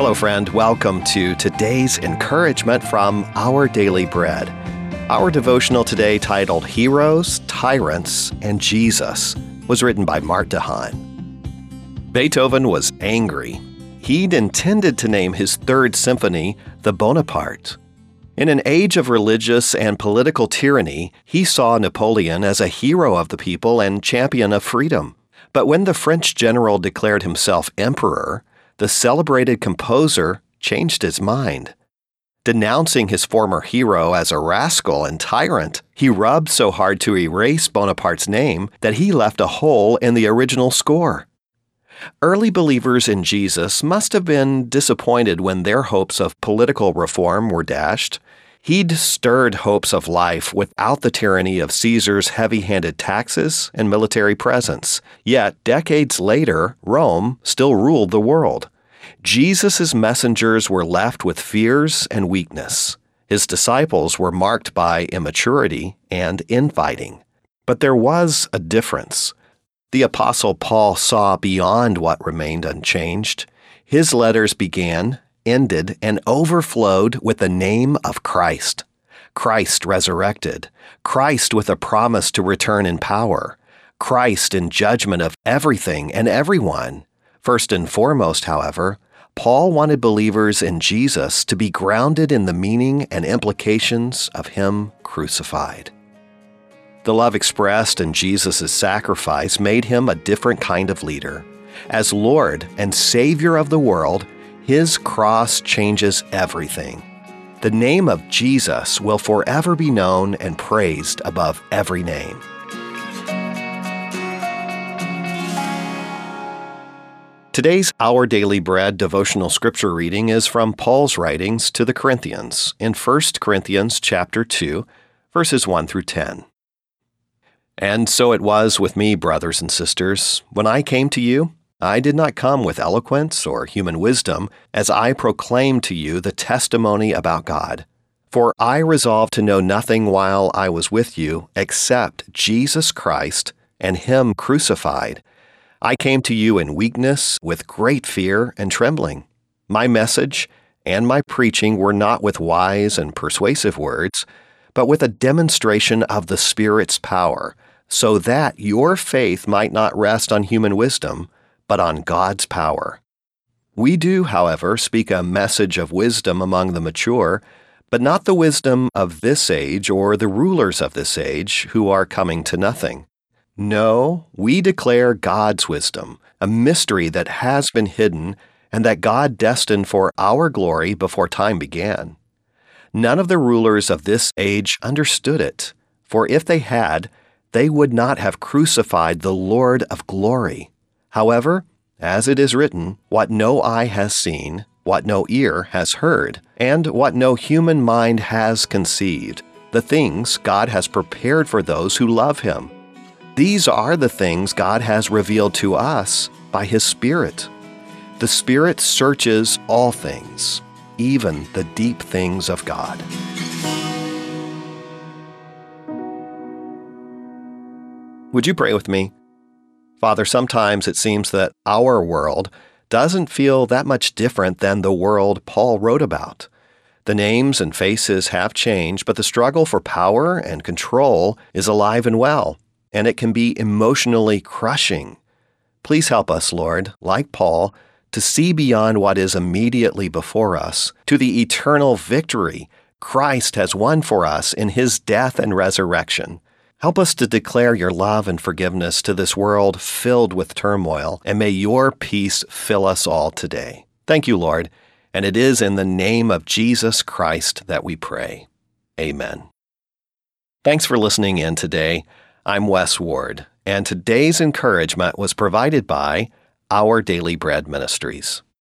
Hello, friend. Welcome to today's encouragement from Our Daily Bread. Our devotional today, titled Heroes, Tyrants, and Jesus, was written by Mart de Haan. Beethoven was angry. He'd intended to name his third symphony the Bonaparte. In an age of religious and political tyranny, he saw Napoleon as a hero of the people and champion of freedom. But when the French general declared himself emperor, the celebrated composer changed his mind. Denouncing his former hero as a rascal and tyrant, he rubbed so hard to erase Bonaparte's name that he left a hole in the original score. Early believers in Jesus must have been disappointed when their hopes of political reform were dashed. He'd stirred hopes of life without the tyranny of Caesar's heavy handed taxes and military presence. Yet, decades later, Rome still ruled the world. Jesus' messengers were left with fears and weakness. His disciples were marked by immaturity and infighting. But there was a difference. The Apostle Paul saw beyond what remained unchanged. His letters began ended and overflowed with the name of Christ. Christ resurrected, Christ with a promise to return in power, Christ in judgment of everything and everyone. First and foremost, however, Paul wanted believers in Jesus to be grounded in the meaning and implications of Him crucified. The love expressed in Jesus' sacrifice made him a different kind of leader. As Lord and Savior of the world, his cross changes everything. The name of Jesus will forever be known and praised above every name. Today's Our Daily Bread devotional scripture reading is from Paul's writings to the Corinthians in 1 Corinthians chapter 2, verses 1 through 10. And so it was with me, brothers and sisters, when I came to you, I did not come with eloquence or human wisdom as I proclaimed to you the testimony about God. For I resolved to know nothing while I was with you except Jesus Christ and Him crucified. I came to you in weakness, with great fear and trembling. My message and my preaching were not with wise and persuasive words, but with a demonstration of the Spirit's power, so that your faith might not rest on human wisdom but on God's power. We do, however, speak a message of wisdom among the mature, but not the wisdom of this age or the rulers of this age who are coming to nothing. No, we declare God's wisdom, a mystery that has been hidden and that God destined for our glory before time began. None of the rulers of this age understood it, for if they had, they would not have crucified the Lord of glory. However, as it is written, what no eye has seen, what no ear has heard, and what no human mind has conceived, the things God has prepared for those who love Him. These are the things God has revealed to us by His Spirit. The Spirit searches all things, even the deep things of God. Would you pray with me? Father, sometimes it seems that our world doesn't feel that much different than the world Paul wrote about. The names and faces have changed, but the struggle for power and control is alive and well, and it can be emotionally crushing. Please help us, Lord, like Paul, to see beyond what is immediately before us to the eternal victory Christ has won for us in his death and resurrection. Help us to declare your love and forgiveness to this world filled with turmoil, and may your peace fill us all today. Thank you, Lord, and it is in the name of Jesus Christ that we pray. Amen. Thanks for listening in today. I'm Wes Ward, and today's encouragement was provided by Our Daily Bread Ministries.